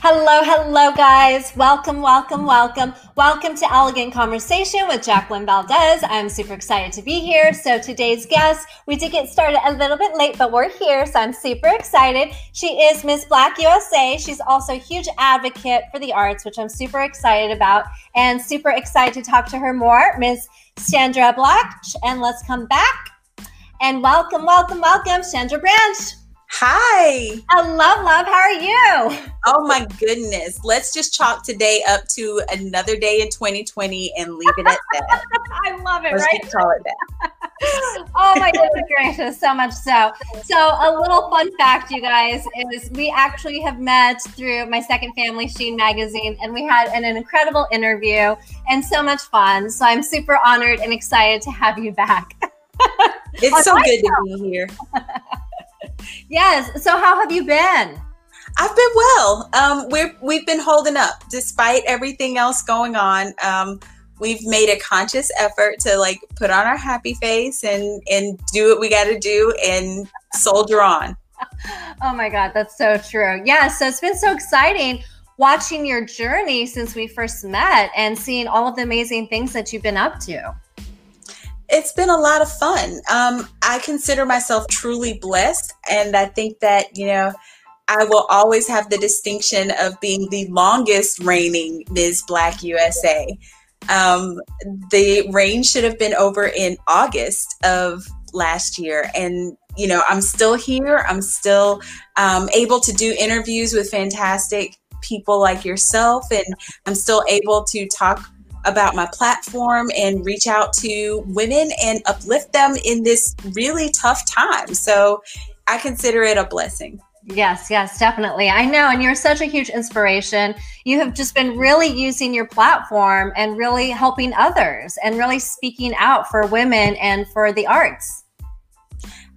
Hello, hello, guys. Welcome, welcome, welcome. Welcome to Elegant Conversation with Jacqueline Valdez. I'm super excited to be here. So, today's guest, we did get started a little bit late, but we're here. So, I'm super excited. She is Miss Black USA. She's also a huge advocate for the arts, which I'm super excited about and super excited to talk to her more. Miss Sandra Black. And let's come back and welcome, welcome, welcome, Sandra Branch. Hi. Hello, love. Love. How are you? Oh my goodness. Let's just chalk today up to another day in 2020 and leave it at that. I love it, Let's right? just call it that. oh my goodness gracious, so much so. So a little fun fact, you guys, is we actually have met through my second family Sheen magazine, and we had an, an incredible interview and so much fun. So I'm super honored and excited to have you back. It's so good to be here. Yes. So how have you been? I've been well. Um, we're we've been holding up despite everything else going on. Um, we've made a conscious effort to like put on our happy face and and do what we got to do and soldier on. Oh my God, that's so true. Yeah. So it's been so exciting watching your journey since we first met and seeing all of the amazing things that you've been up to. It's been a lot of fun. Um, I consider myself truly blessed, and I think that you know. I will always have the distinction of being the longest reigning Ms. Black USA. Um, the reign should have been over in August of last year. And, you know, I'm still here. I'm still um, able to do interviews with fantastic people like yourself. And I'm still able to talk about my platform and reach out to women and uplift them in this really tough time. So I consider it a blessing. Yes, yes, definitely. I know. And you're such a huge inspiration. You have just been really using your platform and really helping others and really speaking out for women and for the arts.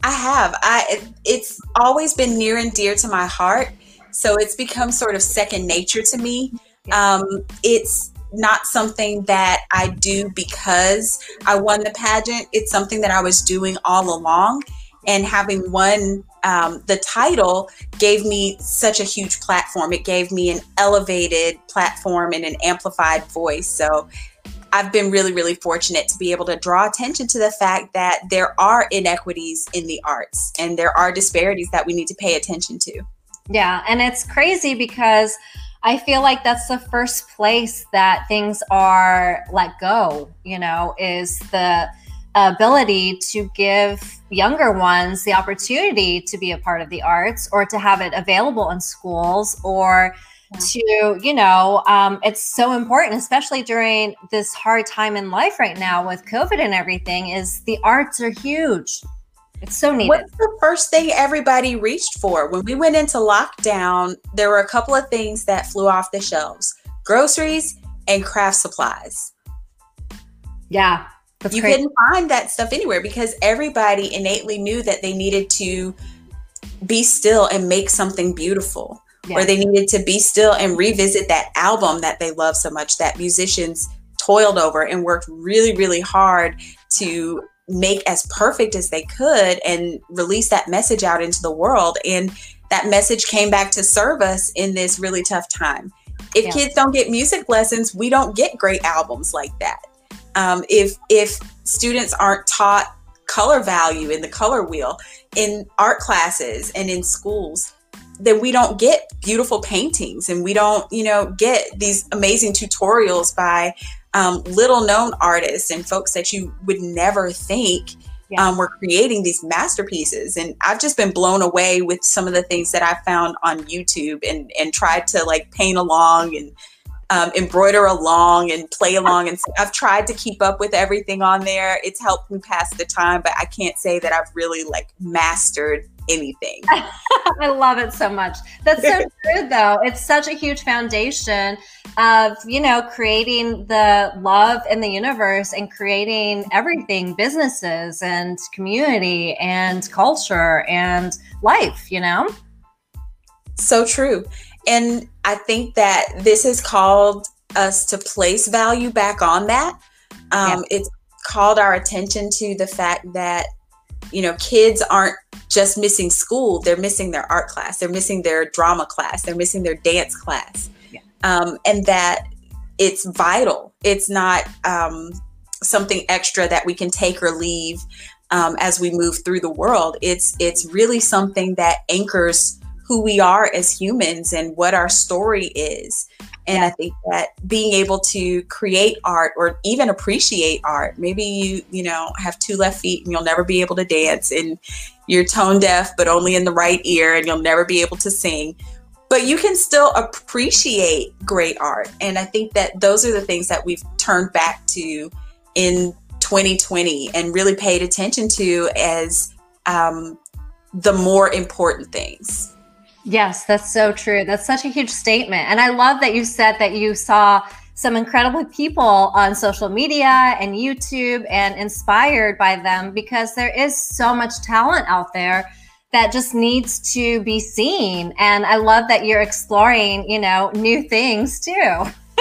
I have. I it's always been near and dear to my heart. So it's become sort of second nature to me. Um, it's not something that I do because I won the pageant. It's something that I was doing all along. And having won um, the title gave me such a huge platform. It gave me an elevated platform and an amplified voice. So I've been really, really fortunate to be able to draw attention to the fact that there are inequities in the arts and there are disparities that we need to pay attention to. Yeah. And it's crazy because I feel like that's the first place that things are let go, you know, is the ability to give younger ones the opportunity to be a part of the arts or to have it available in schools or to you know um, it's so important especially during this hard time in life right now with covid and everything is the arts are huge it's so needed what's the first thing everybody reached for when we went into lockdown there were a couple of things that flew off the shelves groceries and craft supplies yeah you crazy. couldn't find that stuff anywhere because everybody innately knew that they needed to be still and make something beautiful yeah. or they needed to be still and revisit that album that they love so much that musicians toiled over and worked really really hard to make as perfect as they could and release that message out into the world. And that message came back to serve us in this really tough time. If yeah. kids don't get music lessons we don't get great albums like that. Um, if if students aren't taught color value in the color wheel in art classes and in schools then we don't get beautiful paintings and we don't you know get these amazing tutorials by um, little known artists and folks that you would never think yeah. um, were creating these masterpieces and i've just been blown away with some of the things that i found on youtube and and tried to like paint along and um, embroider along and play along. And so I've tried to keep up with everything on there. It's helped me pass the time, but I can't say that I've really like mastered anything. I love it so much. That's so true, though. It's such a huge foundation of, you know, creating the love in the universe and creating everything businesses and community and culture and life, you know? So true. And I think that this has called us to place value back on that. Um, yeah. It's called our attention to the fact that you know, kids aren't just missing school, they're missing their art class, they're missing their drama class, they're missing their dance class. Yeah. Um, and that it's vital. It's not um, something extra that we can take or leave um, as we move through the world. It's it's really something that anchors who we are as humans and what our story is. And I think that being able to create art or even appreciate art, maybe you, you know, have two left feet and you'll never be able to dance and you're tone deaf, but only in the right ear and you'll never be able to sing. But you can still appreciate great art. And I think that those are the things that we've turned back to in 2020 and really paid attention to as um, the more important things. Yes, that's so true. That's such a huge statement. And I love that you said that you saw some incredible people on social media and YouTube and inspired by them because there is so much talent out there that just needs to be seen. And I love that you're exploring, you know, new things too.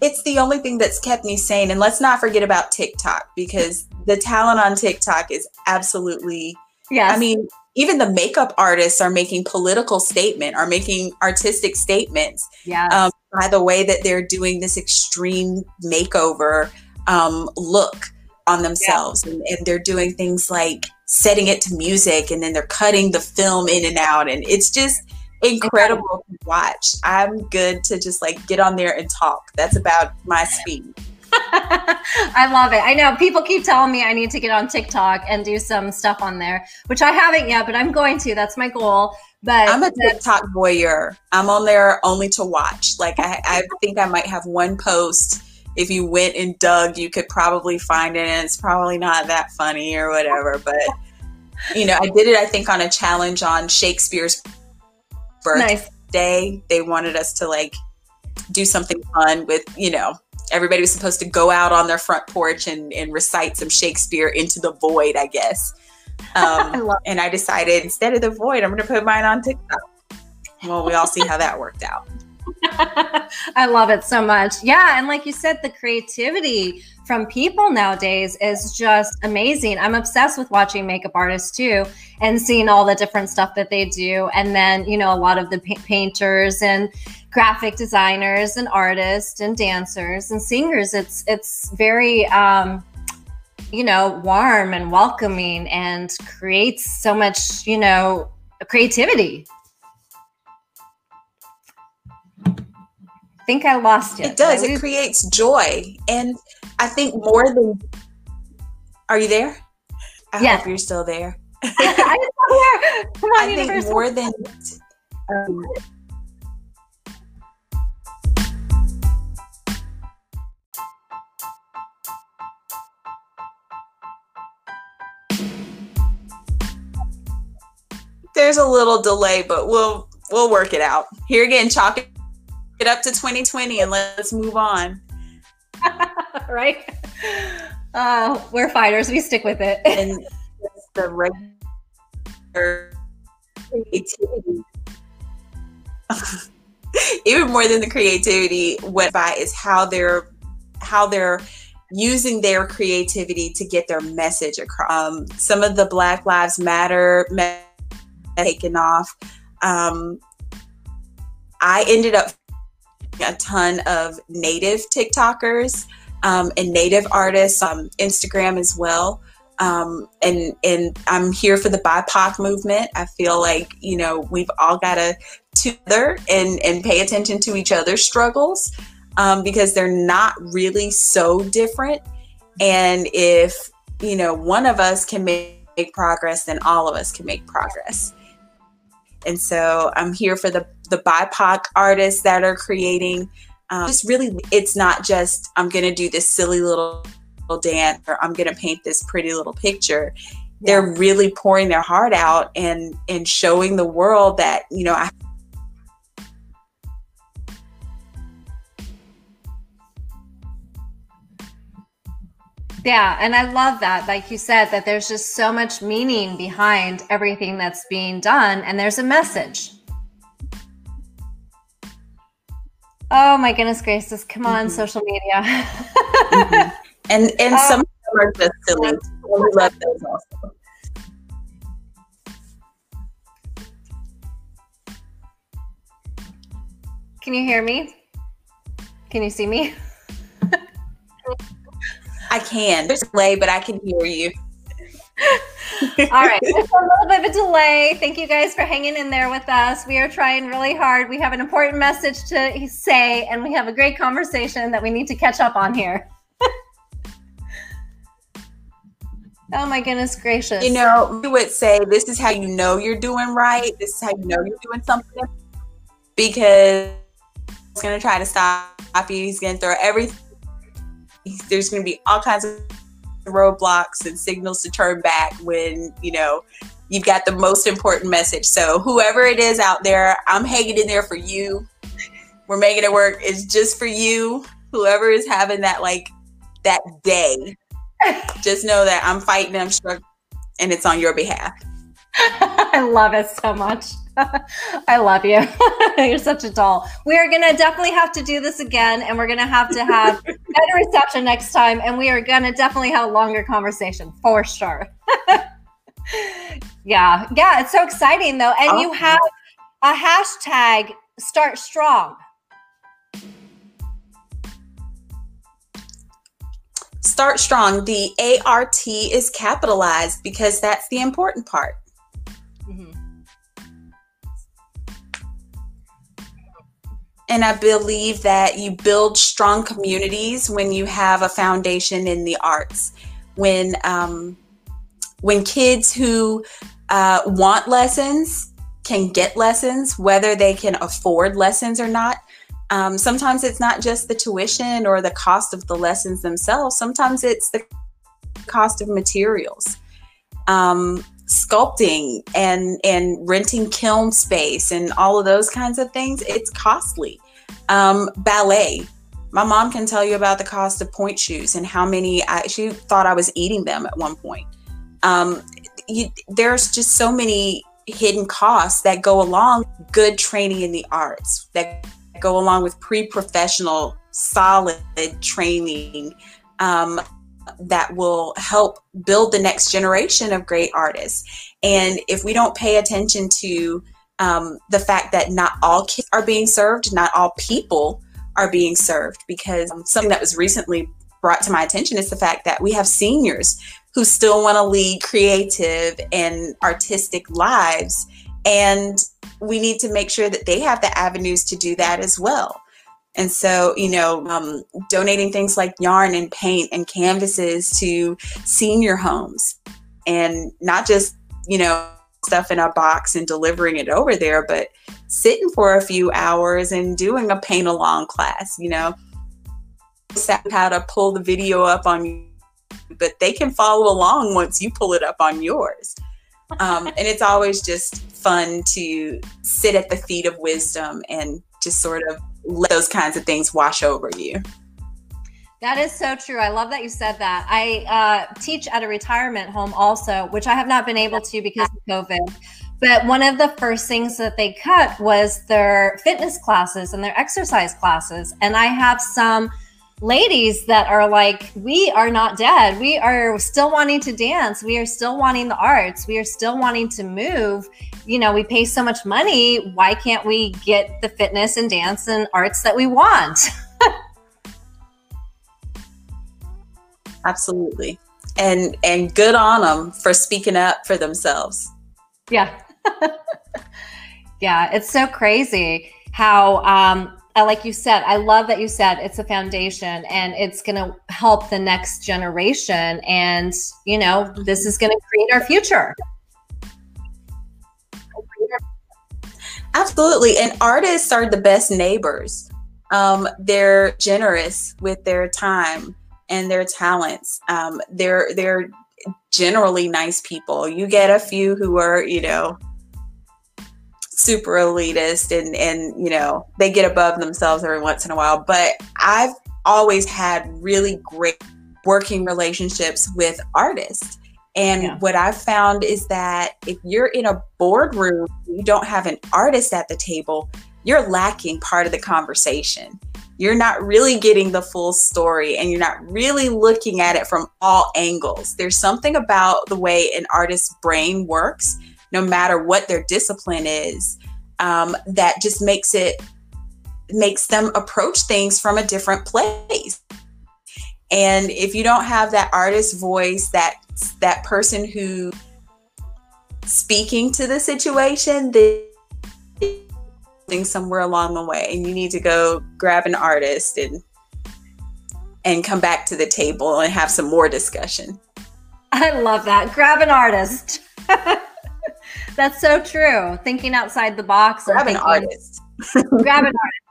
it's the only thing that's kept me sane. And let's not forget about TikTok because the talent on TikTok is absolutely, yeah. I mean, even the makeup artists are making political statement, are making artistic statements. Yeah. Um, by the way that they're doing this extreme makeover um, look on themselves, yeah. and, and they're doing things like setting it to music, and then they're cutting the film in and out, and it's just incredible to watch. I'm good to just like get on there and talk. That's about my speed. I love it. I know people keep telling me I need to get on TikTok and do some stuff on there, which I haven't yet, but I'm going to. That's my goal. But I'm a TikTok voyeur. I'm on there only to watch. Like I, I think I might have one post. If you went and dug, you could probably find it, and it's probably not that funny or whatever. But you know, I did it. I think on a challenge on Shakespeare's birthday. Nice. They wanted us to like do something fun with you know everybody was supposed to go out on their front porch and, and recite some Shakespeare into the void, I guess. Um, I and I decided instead of the void, I'm going to put mine on TikTok. Well, we all see how that worked out. I love it so much. Yeah. And like you said, the creativity from people nowadays is just amazing. I'm obsessed with watching makeup artists too and seeing all the different stuff that they do. And then, you know, a lot of the pa- painters and graphic designers and artists and dancers and singers. It's it's very um, you know, warm and welcoming and creates so much, you know, creativity. I think I lost it. It does. It creates joy. And I think more than Are you there? I yes. hope you're still there. I'm still here. Come on, I Universal. think more than um, there's a little delay, but we'll we'll work it out. Here again, chalk it up to 2020 and let's move on. right? Uh, we're fighters. We stick with it. and the regular creativity. Even more than the creativity, what by is how they're how they're using their creativity to get their message across. Um, some of the Black Lives Matter taken off. Um, I ended up a ton of native TikTokers um, and native artists on Instagram as well. Um, and and I'm here for the BIPOC movement. I feel like you know we've all got to together and and pay attention to each other's struggles um, because they're not really so different. And if you know one of us can make, make progress, then all of us can make progress. And so I'm here for the the BIPOC artists that are creating. Um, just really, it's not just I'm going to do this silly little, little dance or I'm going to paint this pretty little picture. Yeah. They're really pouring their heart out and and showing the world that you know I Yeah, and I love that. Like you said, that there's just so much meaning behind everything that's being done, and there's a message. Oh my goodness gracious, come on, mm-hmm. social media. mm-hmm. And and oh. some of them are just silly. We love those also. Can you hear me? Can you see me? I can. There's a delay, but I can hear you. All right. A little bit of a delay. Thank you guys for hanging in there with us. We are trying really hard. We have an important message to say, and we have a great conversation that we need to catch up on here. oh my goodness gracious. You know, you would say this is how you know you're doing right. This is how you know you're doing something. Because he's going to try to stop you. He's going to throw everything. There's going to be all kinds of roadblocks and signals to turn back when you know you've got the most important message. So whoever it is out there i'm hanging in there for you. We're making it work. It's just for you. Whoever is having that like that day just know that i'm fighting i'm struggling and it's on your behalf i love it so much I love you. You're such a doll. We are going to definitely have to do this again, and we're going to have to have better reception next time, and we are going to definitely have a longer conversation for sure. yeah, yeah, it's so exciting though, and you have a hashtag start strong. Start strong. The ART is capitalized because that's the important part. And I believe that you build strong communities when you have a foundation in the arts. When um, when kids who uh, want lessons can get lessons, whether they can afford lessons or not. Um, sometimes it's not just the tuition or the cost of the lessons themselves. Sometimes it's the cost of materials. Um, sculpting and and renting kiln space and all of those kinds of things it's costly. Um, ballet. My mom can tell you about the cost of pointe shoes and how many I, she thought i was eating them at one point. Um, you, there's just so many hidden costs that go along good training in the arts that go along with pre-professional solid training. Um, that will help build the next generation of great artists. And if we don't pay attention to um, the fact that not all kids are being served, not all people are being served, because something that was recently brought to my attention is the fact that we have seniors who still want to lead creative and artistic lives. And we need to make sure that they have the avenues to do that as well. And so, you know, um, donating things like yarn and paint and canvases to senior homes and not just, you know, stuff in a box and delivering it over there, but sitting for a few hours and doing a paint along class, you know, how to pull the video up on you, but they can follow along once you pull it up on yours. Um, and it's always just fun to sit at the feet of wisdom and just sort of let those kinds of things wash over you. That is so true. I love that you said that. I uh, teach at a retirement home also, which I have not been able to because of COVID. But one of the first things that they cut was their fitness classes and their exercise classes. And I have some ladies that are like, we are not dead. We are still wanting to dance. We are still wanting the arts. We are still wanting to move. You know, we pay so much money. Why can't we get the fitness and dance and arts that we want? Absolutely. And and good on them for speaking up for themselves. Yeah. yeah, it's so crazy how um like you said, I love that you said it's a foundation and it's going to help the next generation. And, you know, this is going to create our future. Absolutely. And artists are the best neighbors. Um, they're generous with their time and their talents. Um, they're, they're generally nice people. You get a few who are, you know, super elitist and and you know they get above themselves every once in a while but i've always had really great working relationships with artists. And yeah. what i've found is that if you're in a boardroom you don't have an artist at the table you're lacking part of the conversation. You're not really getting the full story and you're not really looking at it from all angles. There's something about the way an artist's brain works no matter what their discipline is, um, that just makes it makes them approach things from a different place. And if you don't have that artist voice, that that person who speaking to the situation, then somewhere along the way and you need to go grab an artist and and come back to the table and have some more discussion. I love that. Grab an artist. That's so true. Thinking outside the box. Grab an artist. grab an artist.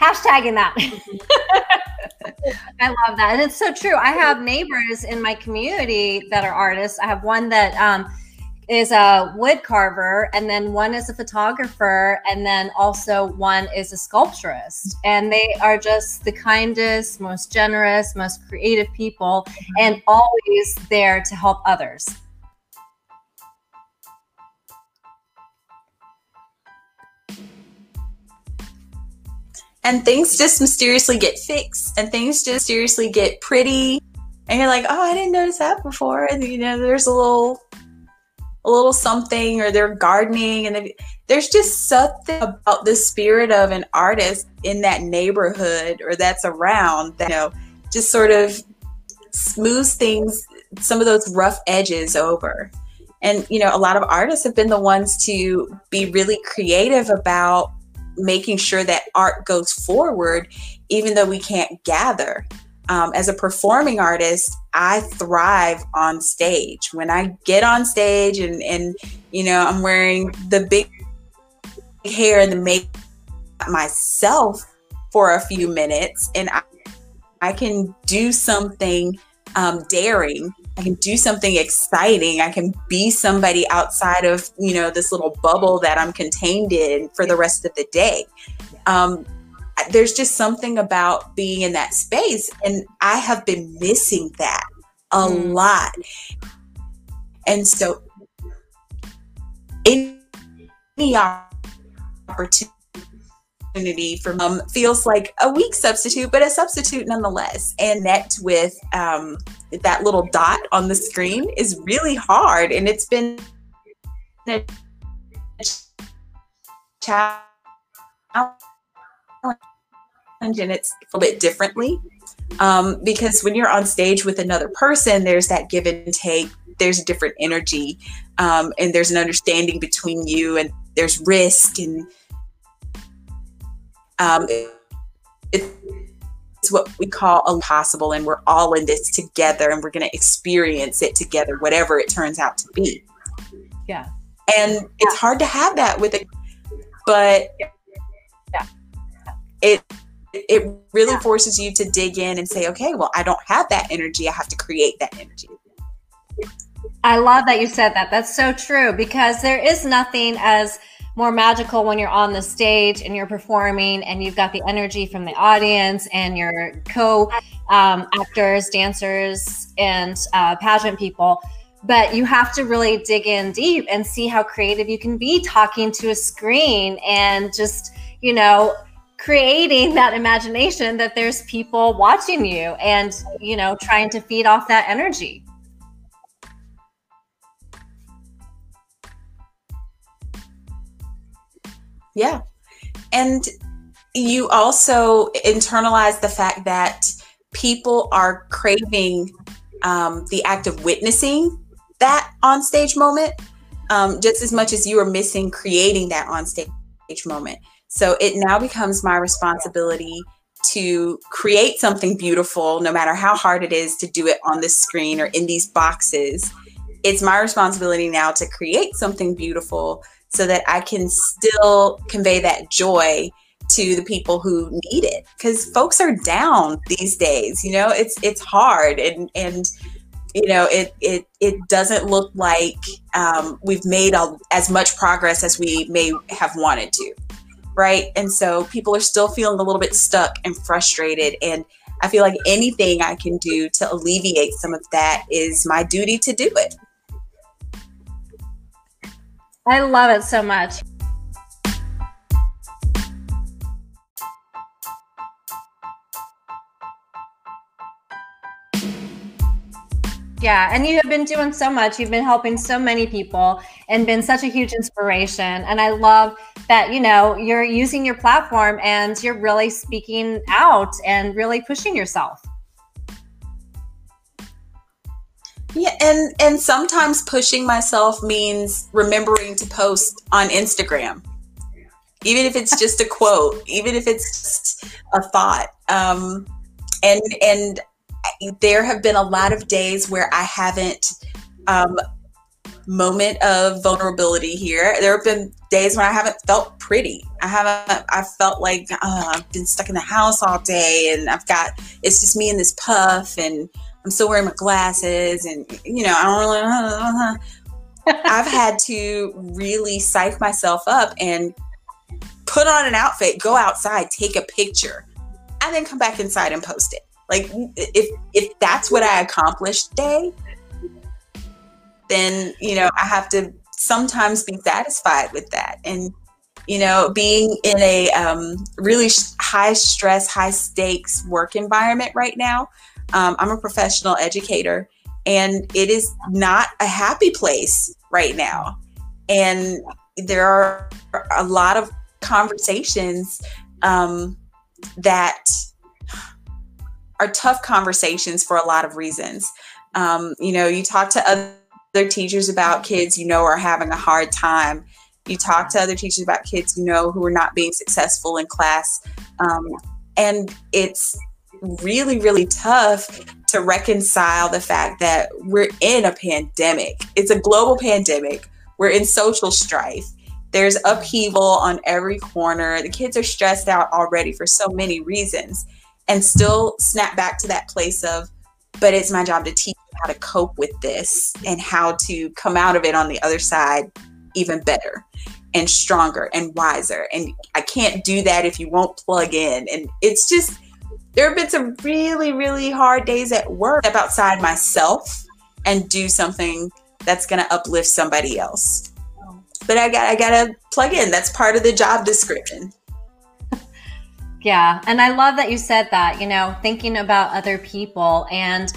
Hashtagging that. I love that. And it's so true. I have neighbors in my community that are artists. I have one that um, is a wood carver, and then one is a photographer, and then also one is a sculpturist. And they are just the kindest, most generous, most creative people, and always there to help others. And things just mysteriously get fixed, and things just mysteriously get pretty. And you're like, oh, I didn't notice that before. And you know, there's a little a little something or they're gardening and there's just something about the spirit of an artist in that neighborhood or that's around that you know just sort of smooths things some of those rough edges over and you know a lot of artists have been the ones to be really creative about making sure that art goes forward even though we can't gather um, as a performing artist, I thrive on stage. When I get on stage and, and you know, I'm wearing the big hair and the make myself for a few minutes and I, I can do something um, daring. I can do something exciting. I can be somebody outside of, you know, this little bubble that I'm contained in for the rest of the day. Um, there's just something about being in that space. And I have been missing that a mm. lot. And so, any opportunity for mom feels like a weak substitute, but a substitute nonetheless. And net with um, that little dot on the screen is really hard. And it's been a challenge and it's a little bit differently. Um, because when you're on stage with another person, there's that give and take, there's a different energy, um, and there's an understanding between you, and there's risk, and um, it, what we call impossible, and we're all in this together, and we're going to experience it together, whatever it turns out to be. Yeah. And it's hard to have that with it, but yeah. it it really forces you to dig in and say, okay, well, I don't have that energy. I have to create that energy. I love that you said that. That's so true because there is nothing as more magical when you're on the stage and you're performing and you've got the energy from the audience and your co um, actors, dancers, and uh, pageant people. But you have to really dig in deep and see how creative you can be talking to a screen and just, you know, creating that imagination that there's people watching you and you know trying to feed off that energy yeah and you also internalize the fact that people are craving um, the act of witnessing that on stage moment um, just as much as you are missing creating that on stage moment so it now becomes my responsibility to create something beautiful, no matter how hard it is to do it on the screen or in these boxes. It's my responsibility now to create something beautiful so that I can still convey that joy to the people who need it because folks are down these days you know it's it's hard and and you know it it it doesn't look like um, we've made as much progress as we may have wanted to right? And so people are still feeling a little bit stuck and frustrated. And I feel like anything I can do to alleviate some of that is my duty to do it. I love it so much. Yeah, and you have been doing so much. You've been helping so many people and been such a huge inspiration. And I love that, you know, you're using your platform and you're really speaking out and really pushing yourself. Yeah, and and sometimes pushing myself means remembering to post on Instagram. Even if it's just a quote, even if it's just a thought. Um and and there have been a lot of days where I haven't um moment of vulnerability here. There have been days when I haven't felt pretty. I haven't. I felt like uh, I've been stuck in the house all day, and I've got it's just me and this puff, and I'm still wearing my glasses, and you know I don't really. Uh, I've had to really psych myself up and put on an outfit, go outside, take a picture, and then come back inside and post it. Like if if that's what I accomplished today, then you know I have to sometimes be satisfied with that. And you know, being in a um, really high stress, high stakes work environment right now, um, I'm a professional educator, and it is not a happy place right now. And there are a lot of conversations um, that are tough conversations for a lot of reasons. Um, you know, you talk to other teachers about kids you know are having a hard time. You talk to other teachers about kids you know who are not being successful in class. Um, and it's really, really tough to reconcile the fact that we're in a pandemic. It's a global pandemic. We're in social strife. There's upheaval on every corner. The kids are stressed out already for so many reasons and still snap back to that place of, but it's my job to teach you how to cope with this and how to come out of it on the other side even better and stronger and wiser. And I can't do that if you won't plug in. And it's just, there have been some really, really hard days at work, step outside myself and do something that's going to uplift somebody else. But I got, I got to plug in. That's part of the job description. Yeah. And I love that you said that, you know, thinking about other people. And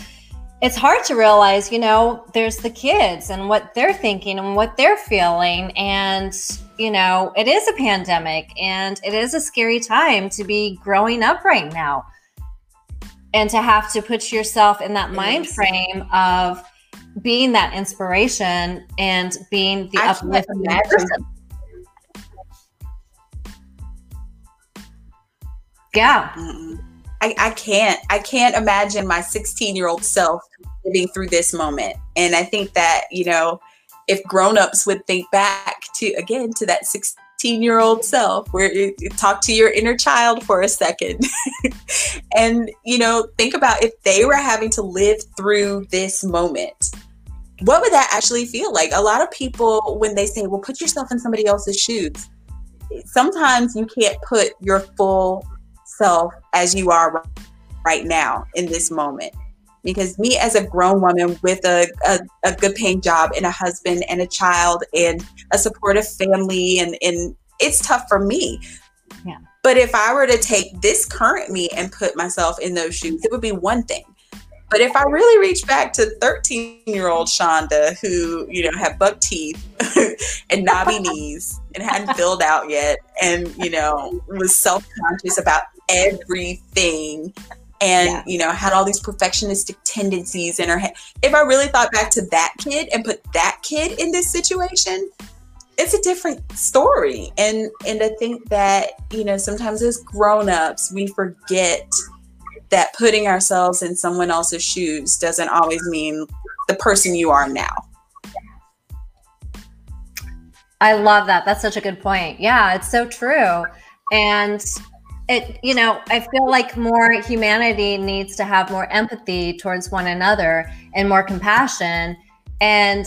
it's hard to realize, you know, there's the kids and what they're thinking and what they're feeling. And, you know, it is a pandemic and it is a scary time to be growing up right now. And to have to put yourself in that mind frame of being that inspiration and being the uplifting person. Yeah. I, I can't. I can't imagine my 16 year old self living through this moment. And I think that, you know, if grown-ups would think back to again to that 16 year old self where you, talk to your inner child for a second and you know think about if they were having to live through this moment what would that actually feel like a lot of people when they say well put yourself in somebody else's shoes sometimes you can't put your full self as you are right now in this moment. Because me as a grown woman with a, a, a good paying job and a husband and a child and a supportive family and, and it's tough for me. Yeah. But if I were to take this current me and put myself in those shoes, it would be one thing. But if I really reach back to 13 year old Shonda, who, you know, had buck teeth and knobby knees and hadn't filled out yet, and, you know, was self conscious about everything and yeah. you know had all these perfectionistic tendencies in her head. If i really thought back to that kid and put that kid in this situation it's a different story. And and i think that you know sometimes as grown-ups we forget that putting ourselves in someone else's shoes doesn't always mean the person you are now. I love that. That's such a good point. Yeah it's so true. And it you know i feel like more humanity needs to have more empathy towards one another and more compassion. And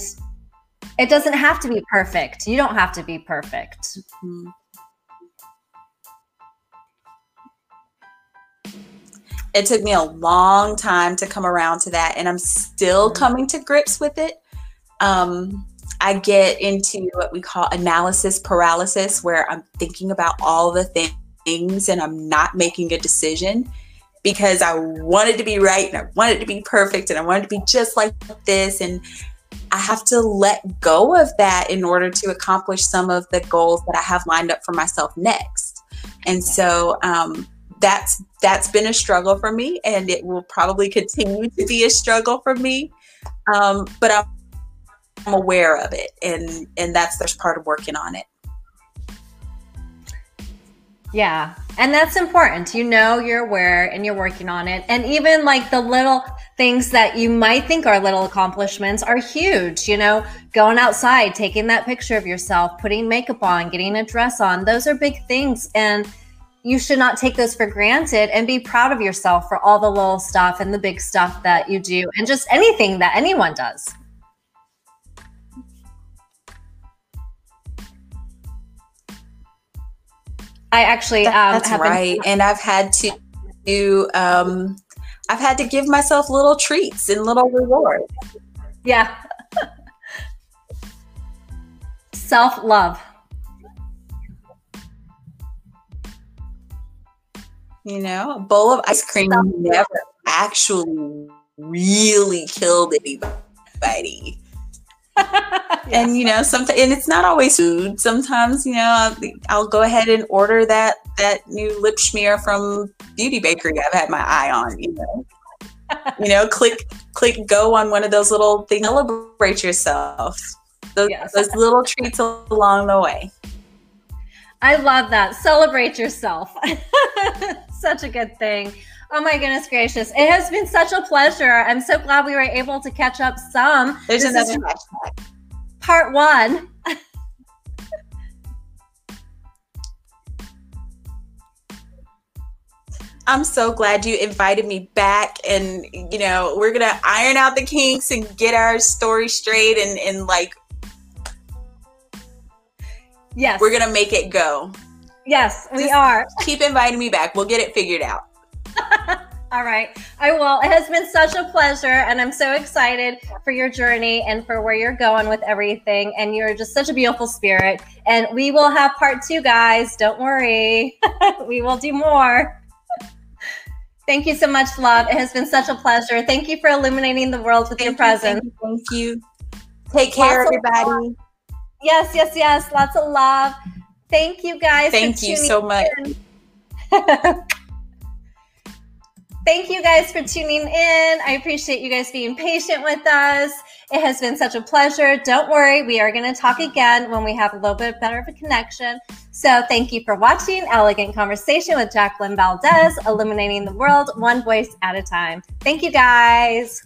it doesn't have to be perfect. You don't have to be perfect. It took me a long time to come around to that and i'm still mm-hmm. coming to grips with it. Um, i get into what we call analysis paralysis where i'm thinking about all the things things and I'm not making a decision because I wanted to be right and I wanted to be perfect and I wanted to be just like this. And I have to let go of that in order to accomplish some of the goals that I have lined up for myself next. And so um, that's that's been a struggle for me, and it will probably continue to be a struggle for me. Um, but I'm, I'm aware of it, and and that's there's part of working on it. Yeah. And that's important. You know, you're aware and you're working on it. And even like the little things that you might think are little accomplishments are huge. You know, going outside, taking that picture of yourself, putting makeup on, getting a dress on, those are big things. And you should not take those for granted and be proud of yourself for all the little stuff and the big stuff that you do and just anything that anyone does. I actually um, that's right, been- and I've had to do. Um, I've had to give myself little treats and little rewards. Yeah. Self love. You know, a bowl of ice cream never actually really killed anybody. and you know, sometimes and it's not always food. Sometimes you know, I'll, I'll, go ahead and order that that new lip smear from Beauty Bakery. I've had my eye on. You know, you know, click click go on one of those little things. Celebrate yourself. Those, yes. those little treats along the way. I love that. Celebrate yourself. Such a good thing. Oh my goodness gracious. It has been such a pleasure. I'm so glad we were able to catch up some. There's this another hashtag. Part one. I'm so glad you invited me back and you know, we're gonna iron out the kinks and get our story straight and, and like Yes. We're gonna make it go. Yes, we Just are. Keep inviting me back. We'll get it figured out. All right. I will. It has been such a pleasure. And I'm so excited for your journey and for where you're going with everything. And you're just such a beautiful spirit. And we will have part two, guys. Don't worry. we will do more. Thank you so much, love. It has been such a pleasure. Thank you for illuminating the world with thank your you, presence. Thank you. Take care, everybody. Yes, yes, yes. Lots of love. Thank you guys. Thank you so much. Thank you guys for tuning in. I appreciate you guys being patient with us. It has been such a pleasure. Don't worry, we are going to talk again when we have a little bit better of a connection. So, thank you for watching Elegant Conversation with Jacqueline Valdez, illuminating the world one voice at a time. Thank you guys.